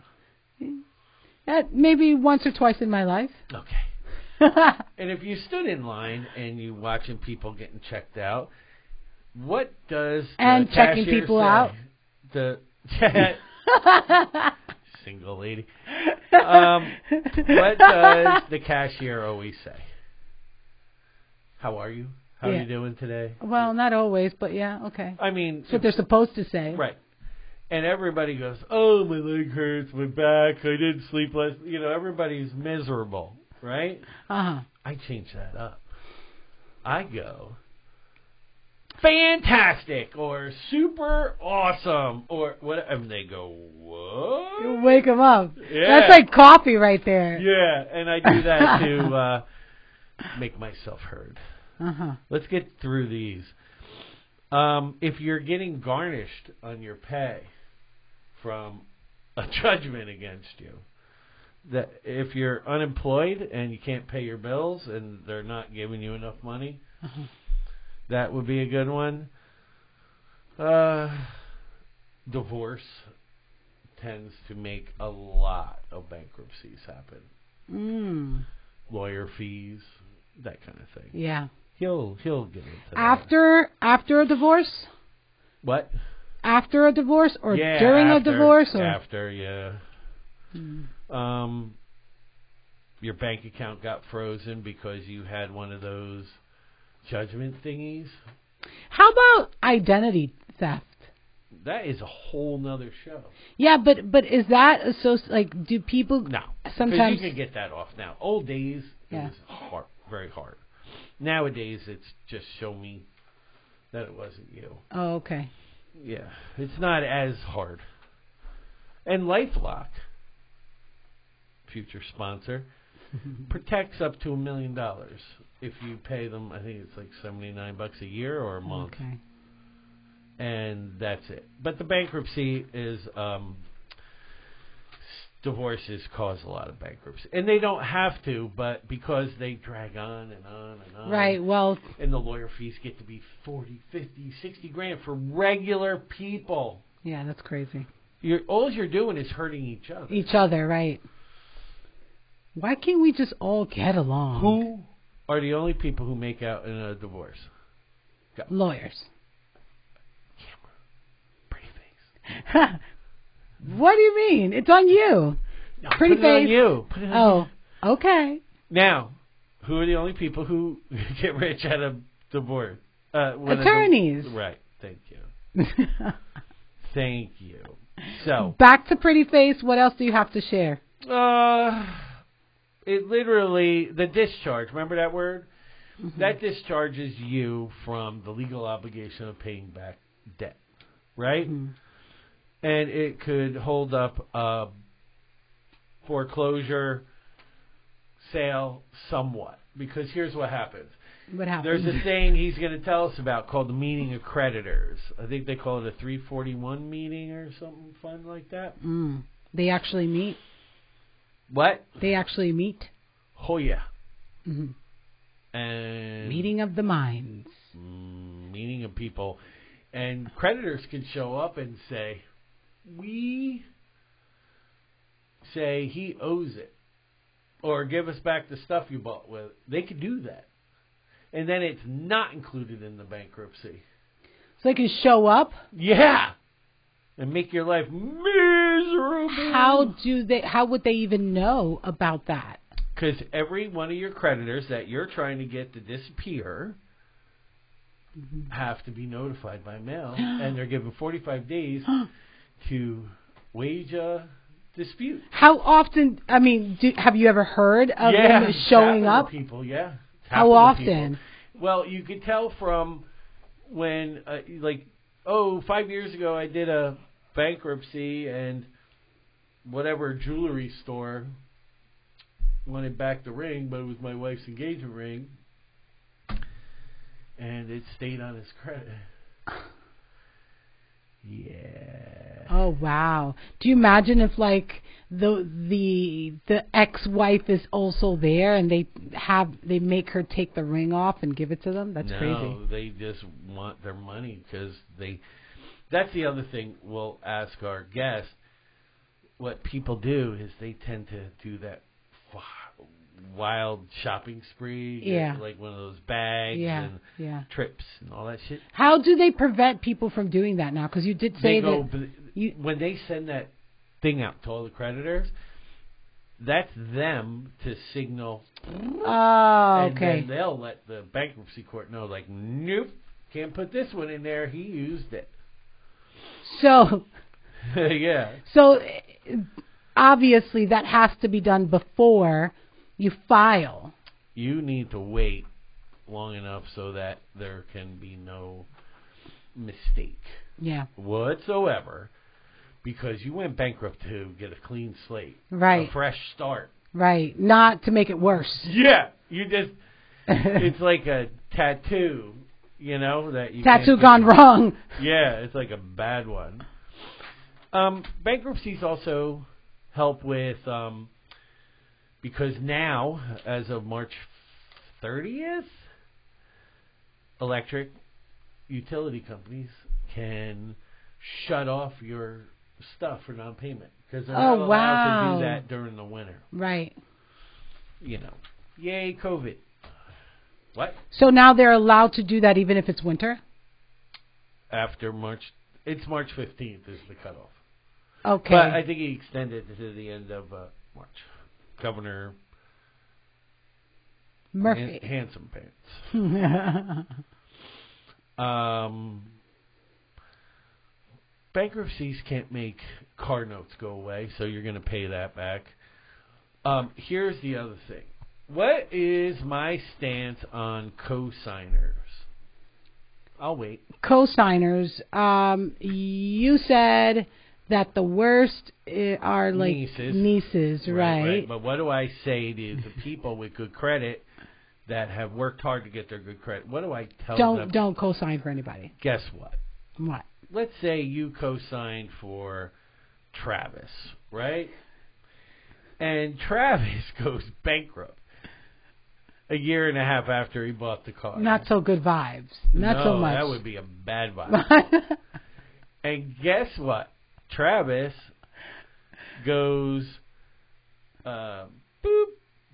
Uh, maybe once or twice in my life. Okay. And if you stood in line and you watching people getting checked out, what does the And checking people say? out? The Single lady. Um, what does the cashier always say? How are you? How are you doing today? Well, not always, but yeah, okay. I mean, That's what they're supposed to say. right. And everybody goes, "Oh, my leg hurts, my back, I didn't sleep last." You know, everybody's miserable, right? Uh huh. I change that up. I go, fantastic, or super awesome, or whatever. And they go, what? Wake them up. Yeah. That's like coffee right there. Yeah, and I do that to uh, make myself heard. Uh huh. Let's get through these. Um, if you're getting garnished on your pay from a judgment against you, that if you're unemployed and you can't pay your bills and they're not giving you enough money, Uh-huh. That would be a good one. Uh, divorce tends to make a lot of bankruptcies happen. Mm. Lawyer fees, that kind of thing. Yeah. He'll he'll get into that. After after a divorce, what? after a divorce, or yeah, during after, a divorce, or after, yeah. Mm. Um, your bank account got frozen because you had one of those judgment thingies. how about identity theft? That is a whole nother show. Yeah, but but is that associ- like do people No, sometimes you can get that off now. Old days, Yeah. it was hard, very hard. Nowadays, it's just show me that it wasn't you. Oh, okay. Yeah, it's not as hard. And LifeLock, future sponsor, protects up to a million dollars if you pay them. I think it's like seventy nine bucks a year or a month, Okay. and that's it. But the bankruptcy is um, divorces cause a lot of bankruptcy, and they don't have to, but because they drag on and on and on, Right. Well, and the lawyer fees get to be 40, 50, 60 grand for regular people. yeah, that's crazy. You're, all you're doing is hurting each other. Each other, right? Why can't we just all get along? Who are the only people who make out in a divorce? Lawyers. Pretty face. what do you mean? It's on you. No, Pretty it on face. you. Put it on Oh, okay. Now, who are the only people who get rich out of divorce? Uh, Attorneys. right. Thank you. Thank you. So, Back to pretty face. What else do you have to share? uh, it literally the discharge. Remember that word? Mm-hmm. That discharges you from the legal obligation of paying back debt, right? Mhm. And it could hold up a foreclosure sale somewhat. Because here's what happens. What happened? There's a thing he's going to tell us about called the meeting of creditors. I think they call it a 341 meeting or something fun like that. Mm. They actually meet. What? They actually meet. Oh yeah. hmm And Meeting of the minds. mm, meeting of people, and creditors can show up and say, "We say he owes it, or give us back the stuff you bought with." They could do that, and then it's not included in the bankruptcy. So they can show up. Yeah, and make your life miserable. How do they? How would they even know about that? Because every one of your creditors that you're trying to get to disappear have to be notified by mail, and they're given 45 days to wage a dispute. How often? I mean, do, have you ever heard of yeah, them showing up? People, yeah. How to people. often? Well, you could tell from when, uh, like, oh, five years ago I did a bankruptcy and whatever jewelry store wanted back the ring, but it was my wife's engagement ring, and it stayed on his credit. Yeah. Oh wow! Do you imagine if like the the the ex-wife is also there and they have they make her take the ring off and give it to them? That's no, crazy. they just want their money because they. That's the other thing we'll ask our guests. What people do is they tend to do that. wild shopping spree. Yeah. like one of those bags Yeah, and yeah. trips and all that shit. How do they prevent people from doing that now? Because you did say they that. you- when they send that thing out to all the creditors. That's them to signal, Oh, and okay. then they'll let the bankruptcy court know, like, nope, can't put this one in there. He used it. So, yeah, so obviously that has to be done before you file. you need to wait long enough so that there can be no mistake Yeah. whatsoever because you went bankrupt to get a clean slate, Right. a fresh start. Right. Not to make it worse. Yeah, you just it's like a tattoo, you know, that you Tattoo gone wrong. Yeah, it's like a bad one. Um, bankruptcies also help with um, because now, as of March thirtieth, electric utility companies can shut off your stuff for non-payment because they're Oh, not allowed wow. to do that during the winter. Right. You know, yay COVID. What So now they're allowed to do that even if it's winter? after March? It's March fifteenth is the cutoff. Okay. But I think he extended it to the end of uh, March. Governor Murphy. Han- Handsome Pants. Um, bankruptcies can't make car notes go away, so you're going to pay that back. Um, here's the other thing. What is my stance on co-signers? I'll wait. Co-signers, um, you said that the worst eh, are like Nieces. nieces, right? But what do I say to the people with good credit that have worked hard to get their good credit? What do I tell Don't them? don't co-sign for anybody. Guess what? What? Let's say you co-signed for Travis, right? And Travis goes bankrupt a year and a half after he bought the car. Not so good vibes. Not no, so much. That would be a bad vibe. and guess what? Travis goes uh, boop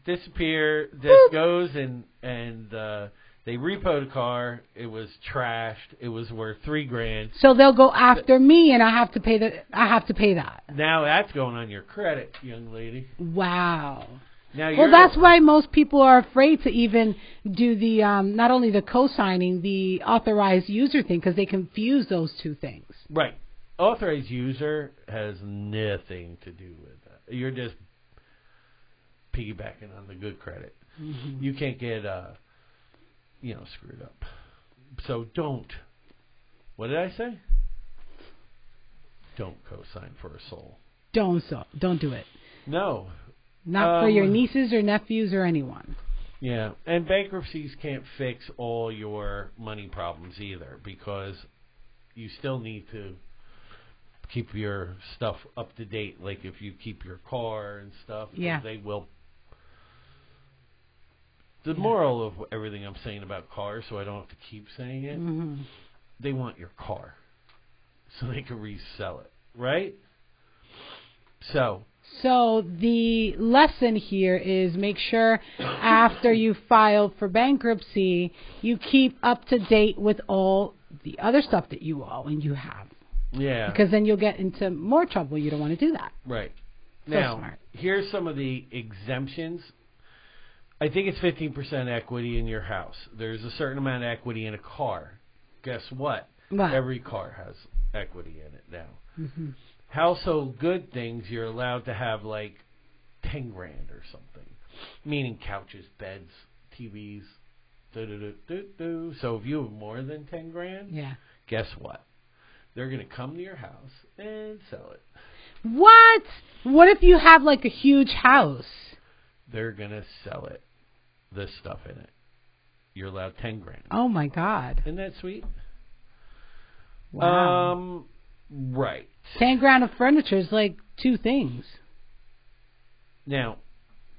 disappear. This Boop. goes and and uh, they repoed a car. It was trashed. It was worth three grand. so they'll go after me, and I have to pay the. I have to pay that. Now that's going on your credit, young lady. Wow. Now Well, that's why most people are afraid to even do the um, not only the co-signing, the authorized user thing, because they confuse those two things. right. Authorized user has nothing to do with that. You're just piggybacking on the good credit. You can't get uh, you know, screwed up. So don't. What did I say? Don't co-sign for a soul. Don't so. Don't do it. No. Not for your Um, nieces or nephews or anyone. Yeah, and bankruptcies can't fix all your money problems either because you still need to keep your stuff up to date. Like if you keep your car and stuff, Yeah. they will. The moral of everything I'm saying about cars, so I don't have to keep saying it, hmm they want your car so they can resell it, right? So So the lesson here is make sure after you file for bankruptcy, you keep up to date with all the other stuff that you owe and you have, yeah, because then you'll get into more trouble. You don't want to do that. Right. So Now, smart. here's some of the exemptions. I think it's 15% equity in your house. There's a certain amount of equity in a car. Guess what? Every car has equity in it now. hmm Household good things, you're allowed to have like 10 grand or something. Meaning couches, beds, TVs. So if you have more than 10 grand, Yeah. guess what? They're going to come to your house and sell it. What? What if you have like a huge house? they're gonna sell it, the stuff in it. You're allowed ten grand. Oh my God! Isn't that sweet? Wow. Um, right Ten grand of furniture is like two things. now,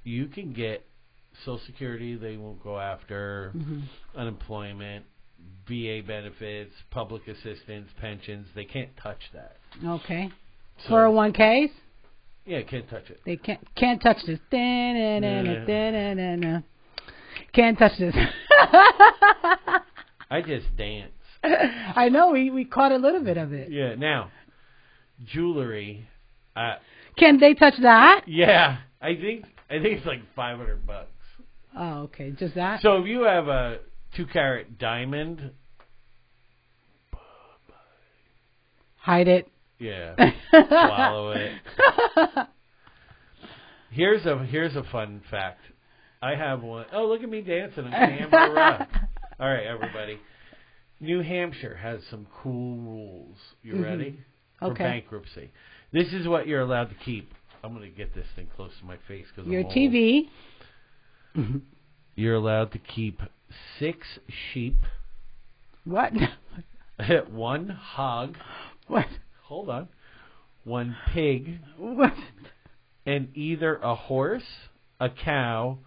you can get Social Security. They won't go after hmm unemployment, VA benefits, public assistance, pensions. They can't touch that. Okay. So, Four hundred one ks. Yeah, can't touch it. They can't can't touch this. Da-na-na-na, da-na-na-na. Can't touch this. I just dance. I know we we caught a little bit of it. Yeah. Now, jewelry. Uh, Can they touch that? yeah, I think I think it's like five hundred bucks. Oh, okay, just that. So if you have a two carat diamond, Hide it. yeah, swallow it. Here's a here's a fun fact. I have one. Oh, look at me dancing on camera. All right, everybody. New Hampshire has some cool rules. You Mhm. ready? For bankruptcy. This is what you're allowed to keep. I'm going to get this thing close to my face because Your I'm. TV. You're allowed to keep six sheep, What? one hog. What? Hold on. One pig, What? and either a horse, a cow,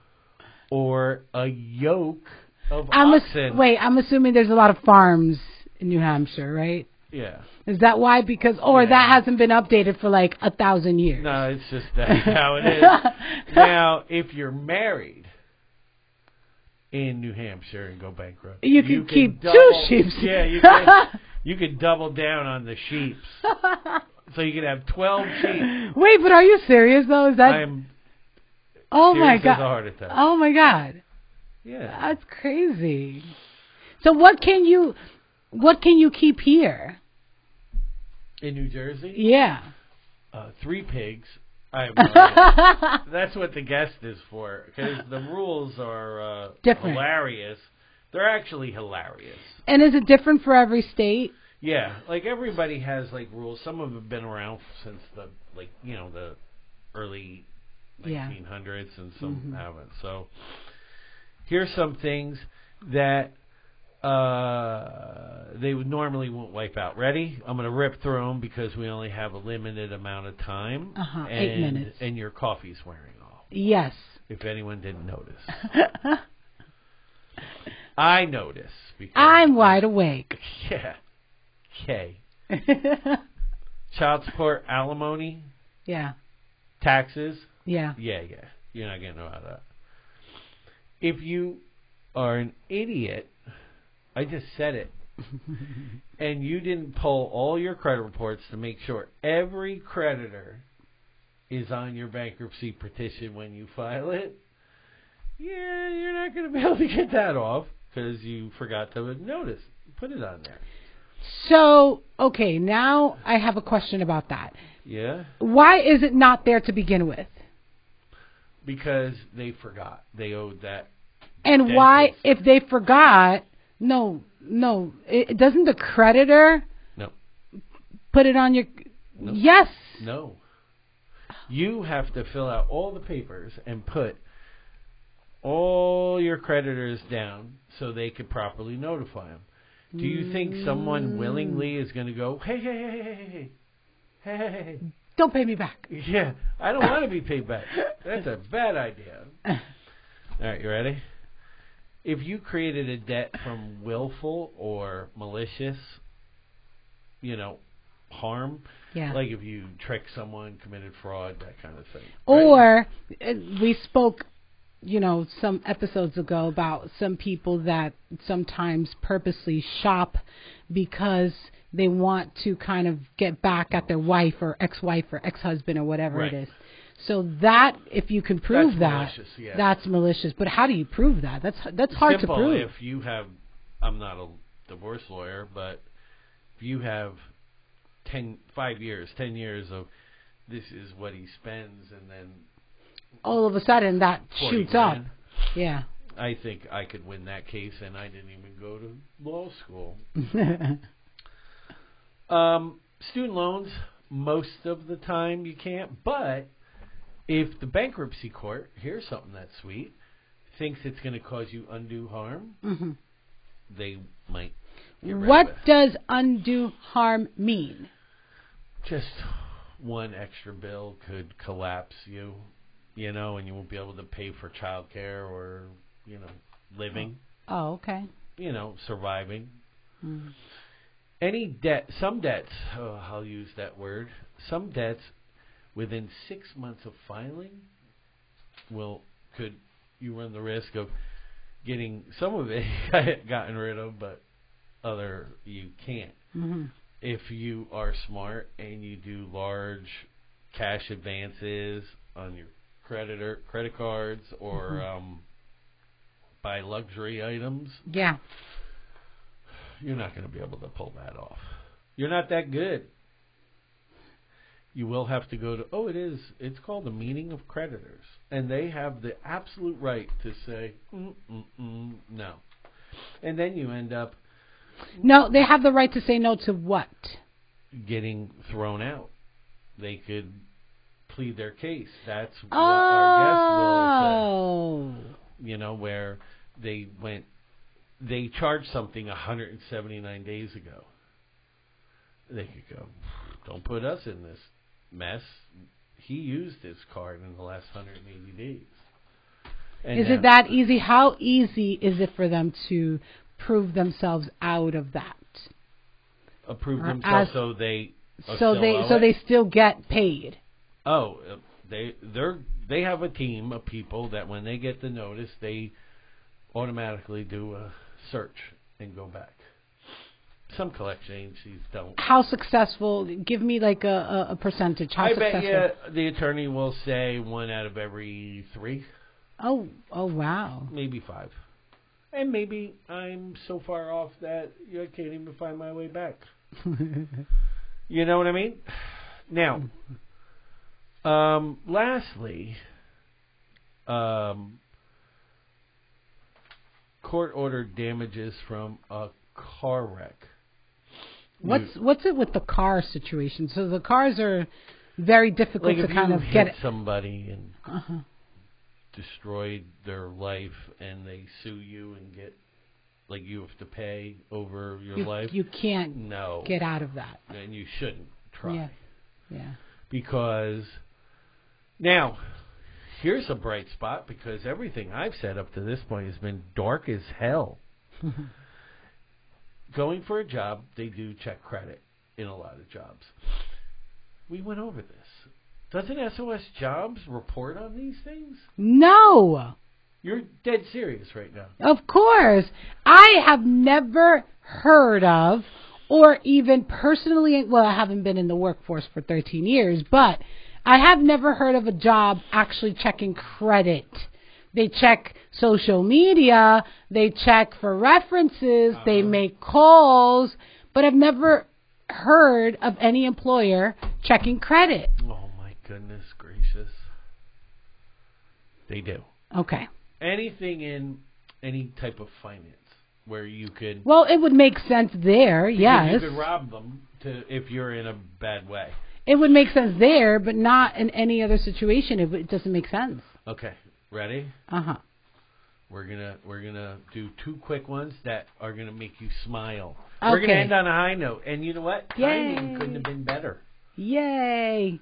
or a yoke of I'm ass- wait. I'm assuming there's a lot of farms in New Hampshire, right? Yeah. Is that why? Because or Yeah. that hasn't been updated for like a thousand years. No, it's just that's how it is. now, if you're married in New Hampshire and go bankrupt, You can keep two double- sheep. Yeah, you can. you could double down on the sheep, so you could have twelve sheep. Wait, but are you serious though? Is that? I'm oh my god. Oh my god. Yeah. That's crazy. So what can you what can you keep here? In New Jersey, Yeah. uh, three pigs. I have. That's what the guest is for, because the rules are uh, Different. hilarious. They're actually hilarious. and is it different for every state? Yeah, like everybody has like rules. Some of them have been around since the like you know the early Yeah. 1900s, and some Mhm. haven't. So here's some things that uh, they would normally won't wipe out. Ready? I'm going to rip through them because we only have a limited amount of time. Uh-huh, and, eight minutes. And your coffee's wearing off. Yes. If anyone didn't notice, I notice because I'm wide awake. Yeah. Okay. Child support, alimony, yeah. taxes. Yeah. Yeah, yeah. You're not getting out of that. If you are an idiot, I just said it, and you didn't pull all your credit reports to make sure every creditor is on your bankruptcy petition when you file it, yeah, you're not going to be able to get that off because you forgot to notice. Put it on there. So, okay, now I have a question about that. Yeah? Why is it not there to begin with? Because they forgot. They owed that. And why, if they forgot, no, no, it, doesn't the creditor No. put it on your? No. Yes. No. You have to fill out all the papers and put all your creditors down so they could properly notify them. Do you think someone willingly is going to go, hey, hey, hey, hey, hey, hey, hey, hey, Don't pay me back. Yeah, I don't want to be paid back. That's a bad idea. All right, you ready? If you created a debt from willful or malicious, you know, harm, Yeah. like if you tricked someone, committed fraud, that kind of thing. Or uh, we spoke, you know, some episodes ago about some people that sometimes purposely shop because they want to kind of get back at their wife or ex-wife or ex-husband or whatever Right. it is. So that, if you can prove That's that, malicious, yeah. that's malicious. But how do you prove that? That's that's hard Simple. to prove. If you have, I'm not a divorce lawyer, but if you have ten, five years, ten years of this is what he spends, and then All of a sudden, that 40 shoots up. Yeah. I think I could win that case, and I didn't even go to law school. Um, student loans, most of the time you can't, but if the bankruptcy court, here's something that's sweet, thinks it's going to cause you undue harm, hmm they might. What does undue harm mean? Just one extra bill could collapse you, you know, and you won't be able to pay for childcare or, you know, living, Oh, okay. you know, surviving. Mm. Any debt, some debts, oh, I'll use that word, some debts within six months of filing, will could you run the risk of getting some of it gotten rid of, but other you can't. hmm If you are smart and you do large cash advances on your creditor credit cards or Mhm. um, buy luxury items, Yeah. you're not going to be able to pull that off. You're not that good. You will have to go to oh it is it's called the meeting of creditors and they have the absolute right to say mm, mm, mm, no. And then you end up No, they have the right to say no to what? getting thrown out. They could plead their case. That's what Oh. our guest will say. You know, where they went, they charged something 179 days ago. They could go, don't put us in this mess. He used his card in the last 180 days. And Is it that easy? How easy is it for them to prove themselves out of that? approve or themselves as- so they uh, so they so they still get paid. Oh, they they're they have a team of people that when they get the notice, they automatically do a search and go back. Some collection agencies don't. How successful? Give me like a, a, a percentage. How I successful? bet you the attorney will say one out of every three, Oh, oh wow. maybe five, and maybe I'm so far off that I can't even find my way back. You know what I mean? Now, um, lastly, um, court ordered damages from a car wreck. What's what's it with the car situation? So the cars are very difficult like to kind of hit get. somebody and Uh-huh. destroyed their life, and they sue you and get like you have to pay over your You, life. you can't no, get out of that. and you shouldn't try. Yeah. Yeah. because now here's a bright spot because everything I've said up to this point has been dark as hell. Going for a job, they do check credit in a lot of jobs. We went over this. Doesn't SOS Jobs report on these things? no. You're dead serious right now. Of course. I have never heard of or even personally, well, I haven't been in the workforce for 13 years, but I have never heard of a job actually checking credit. They check social media, they check for references, they Uh-huh. make calls, but I've never heard of any employer checking credit. Oh my goodness gracious. They do. Okay. Anything in any type of finance where you could Well, it would make sense there, yes. You could rob them to if you're in a bad way. It would make sense there, but not in any other situation. It, it doesn't make sense. Okay, ready? Uh huh. We're gonna we're gonna do two quick ones that are gonna make you smile. Okay. We're gonna end on a high note, and you know what? Timing Yay. couldn't have been better. Yay!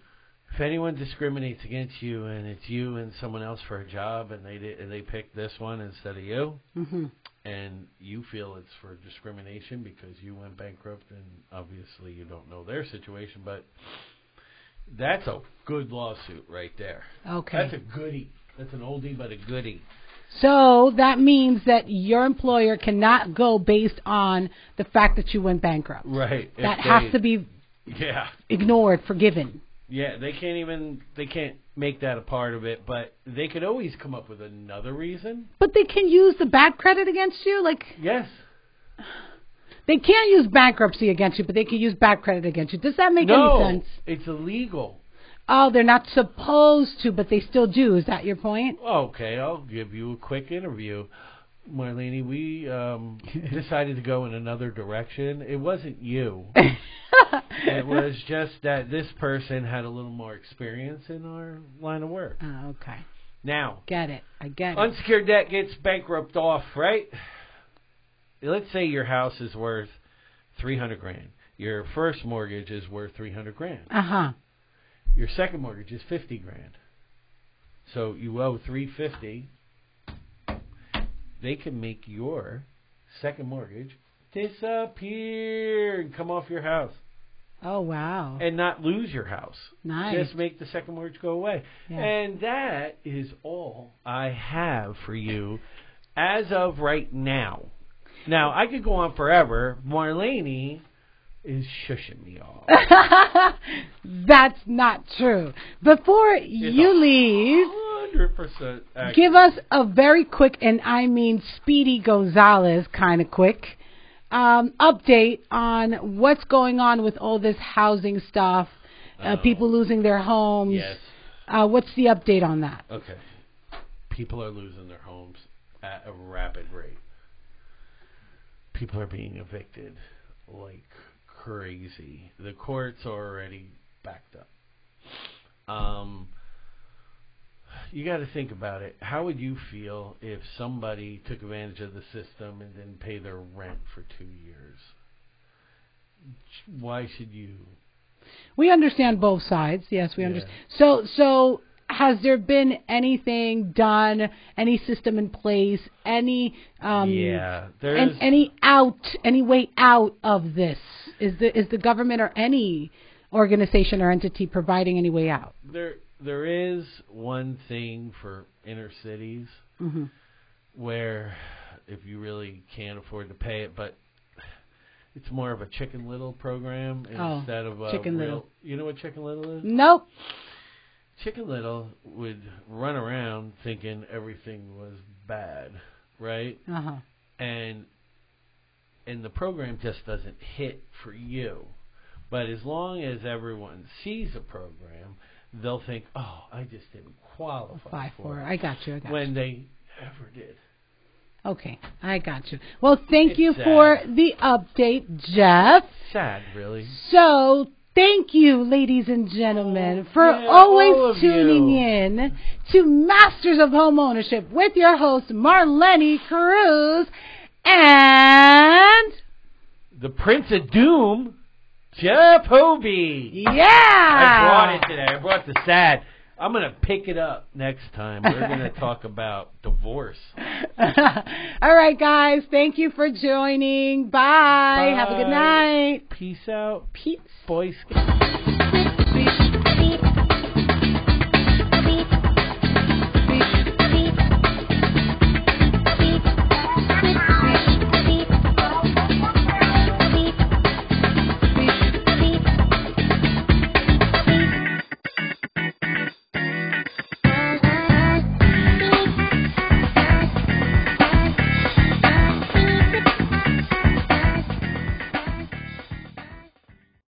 If anyone discriminates against you, and it's you and someone else for a job, and they did, and they picked this one instead of you, hmm and you feel it's for discrimination because you went bankrupt, and obviously you don't know their situation, but that's a good lawsuit right there. Okay. That's a goodie. That's an oldie but a goodie. so that means that your employer cannot go based on the fact that you went bankrupt. Right. If That they- has to be Yeah. ignored, forgiven. Yeah, they can't even they can't make that a part of it, but they could always come up with another reason. But they can use the bad credit against you. Like Yes. They can't use bankruptcy against you, but they can use bad credit against you. Does that make no, any sense? it's illegal. Oh, they're not supposed to, but they still do. Is that your point? Okay, I'll give you a quick interview. Marlene, we um, decided to go in another direction. It wasn't you. it was just that this person had a little more experience in our line of work. Oh, okay. Now, Get it. I get it. unsecured debt gets bankrupt off, right? Let's say your house is worth three hundred grand. Your first mortgage is worth three hundred grand. Uh huh. Your second mortgage is fifty grand. So you owe three fifty. They can make your second mortgage disappear and come off your house. Oh wow. and not lose your house. Nice. Just make the second mortgage go away. Yeah. And that is all I have for you as of right now. Now, I could go on forever. Marlene is shushing me off. That's not true. Before you leave, 100% give us a very quick, and I mean Speedy Gonzalez kind of quick, um, update on what's going on with all this housing stuff, uh, Oh. people losing their homes. Yes. Uh, what's the update on that? Okay. People are losing their homes at a rapid rate. People are being evicted like crazy. The courts are already backed up. Um, you got to think about it. How would you feel if somebody took advantage of the system and didn't pay their rent for two years? Why should you? We understand both sides. Yes, we Yeah. understand. So, so has there been anything done, any system in place, any um, yeah, and any out, any way out of this? Is the is the government or any organization or entity providing any way out? there there is one thing for inner cities hmm where if you really can't afford to pay it, but it's more of a Chicken Little program Oh, instead of a Chicken real. Little. You know what Chicken Little is? Nope. Chicken Little would run around thinking everything was bad, right? Uh huh. And and the program just doesn't hit for you. But as long as everyone sees a program, they'll think, "Oh, I just didn't qualify Five for four. it." I got you. I got you. when they ever did. Okay, I got you. Well, thank It's you sad. for the update, Jeff. Sad, really. So, thank you, ladies and gentlemen, for Yeah, always tuning you. in to Masters of Home Ownership with your host, Marlene Cruz, and The Prince of Doom, Jeff Hobie. yeah, I brought it today. I brought the sad. I'm gonna pick it up next time. We're gonna talk about divorce. All right, guys. Thank you for joining. Bye. Have a good night. Peace out, Peace. Boy Scouts.